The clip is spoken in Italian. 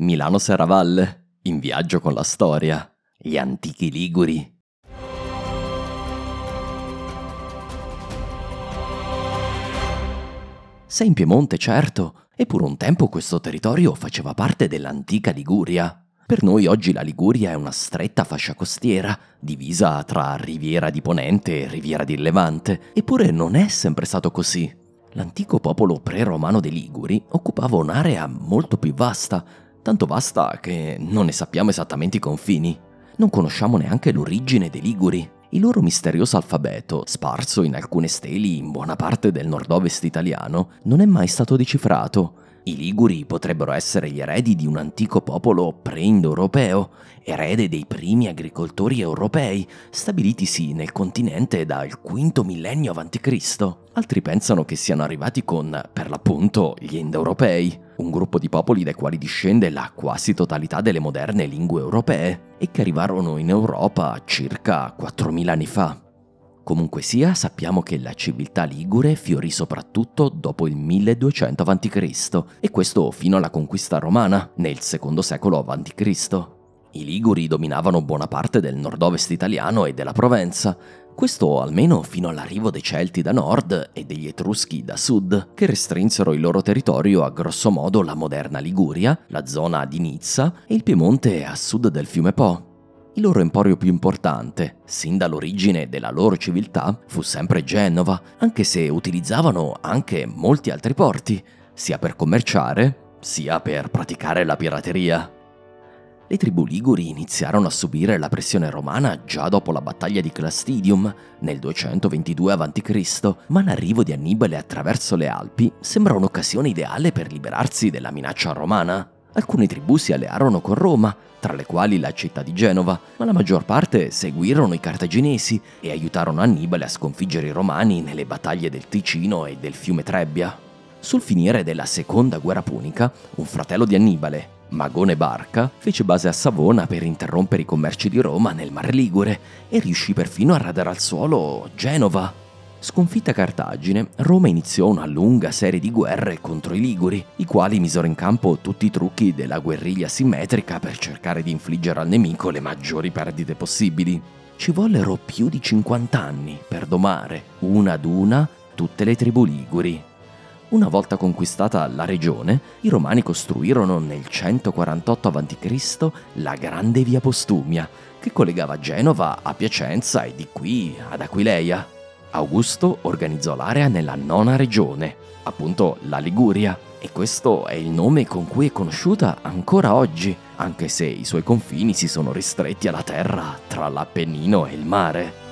Milano Serravalle, in viaggio con la storia, gli antichi liguri. Sei in Piemonte, certo, eppure un tempo questo territorio faceva parte dell'antica Liguria. Per noi oggi la Liguria è una stretta fascia costiera, divisa tra Riviera di Ponente e Riviera di Levante, eppure non è sempre stato così. L'antico popolo pre-romano dei Liguri occupava un'area molto più vasta, tanto vasta che non ne sappiamo esattamente i confini. Non conosciamo neanche l'origine dei Liguri. Il loro misterioso alfabeto, sparso in alcune steli in buona parte del nord-ovest italiano, non è mai stato decifrato i Liguri potrebbero essere gli eredi di un antico popolo pre-indoeuropeo, erede dei primi agricoltori europei, stabilitisi nel continente dal V millennio a.C. Altri pensano che siano arrivati con, per l'appunto, gli indoeuropei, un gruppo di popoli dai quali discende la quasi totalità delle moderne lingue europee e che arrivarono in Europa circa 4.000 anni fa. Comunque sia, sappiamo che la civiltà ligure fiorì soprattutto dopo il 1200 a.C. e questo fino alla conquista romana, nel II secolo a.C. I Liguri dominavano buona parte del nord-ovest italiano e della Provenza, questo almeno fino all'arrivo dei Celti da nord e degli Etruschi da sud, che restrinsero il loro territorio a grosso modo la moderna Liguria, la zona di Nizza e il Piemonte a sud del fiume Po. Il loro emporio più importante, sin dall'origine della loro civiltà, fu sempre Genova, anche se utilizzavano anche molti altri porti, sia per commerciare, sia per praticare la pirateria. Le tribù liguri iniziarono a subire la pressione romana già dopo la battaglia di Clastidium nel 222 a.C., ma l'arrivo di Annibale attraverso le Alpi sembra un'occasione ideale per liberarsi della minaccia romana. Alcune tribù si allearono con Roma, tra le quali la città di Genova, ma la maggior parte seguirono i cartaginesi e aiutarono Annibale a sconfiggere i romani nelle battaglie del Ticino e del fiume Trebbia. Sul finire della seconda guerra punica, un fratello di Annibale, Magone Barca, fece base a Savona per interrompere i commerci di Roma nel Mar Ligure e riuscì perfino a radere al suolo Genova. Sconfitta Cartagine, Roma iniziò una lunga serie di guerre contro i Liguri, i quali misero in campo tutti i trucchi della guerriglia simmetrica per cercare di infliggere al nemico le maggiori perdite possibili. Ci vollero più di 50 anni per domare, una ad una, tutte le tribù Liguri. Una volta conquistata la regione, i romani costruirono nel 148 a.C. la Grande Via Postumia, che collegava Genova a Piacenza e di qui ad Aquileia. Augusto organizzò l'area nella nona regione, appunto la Liguria, e questo è il nome con cui è conosciuta ancora oggi, anche se i suoi confini si sono ristretti alla terra tra l'Appennino e il mare.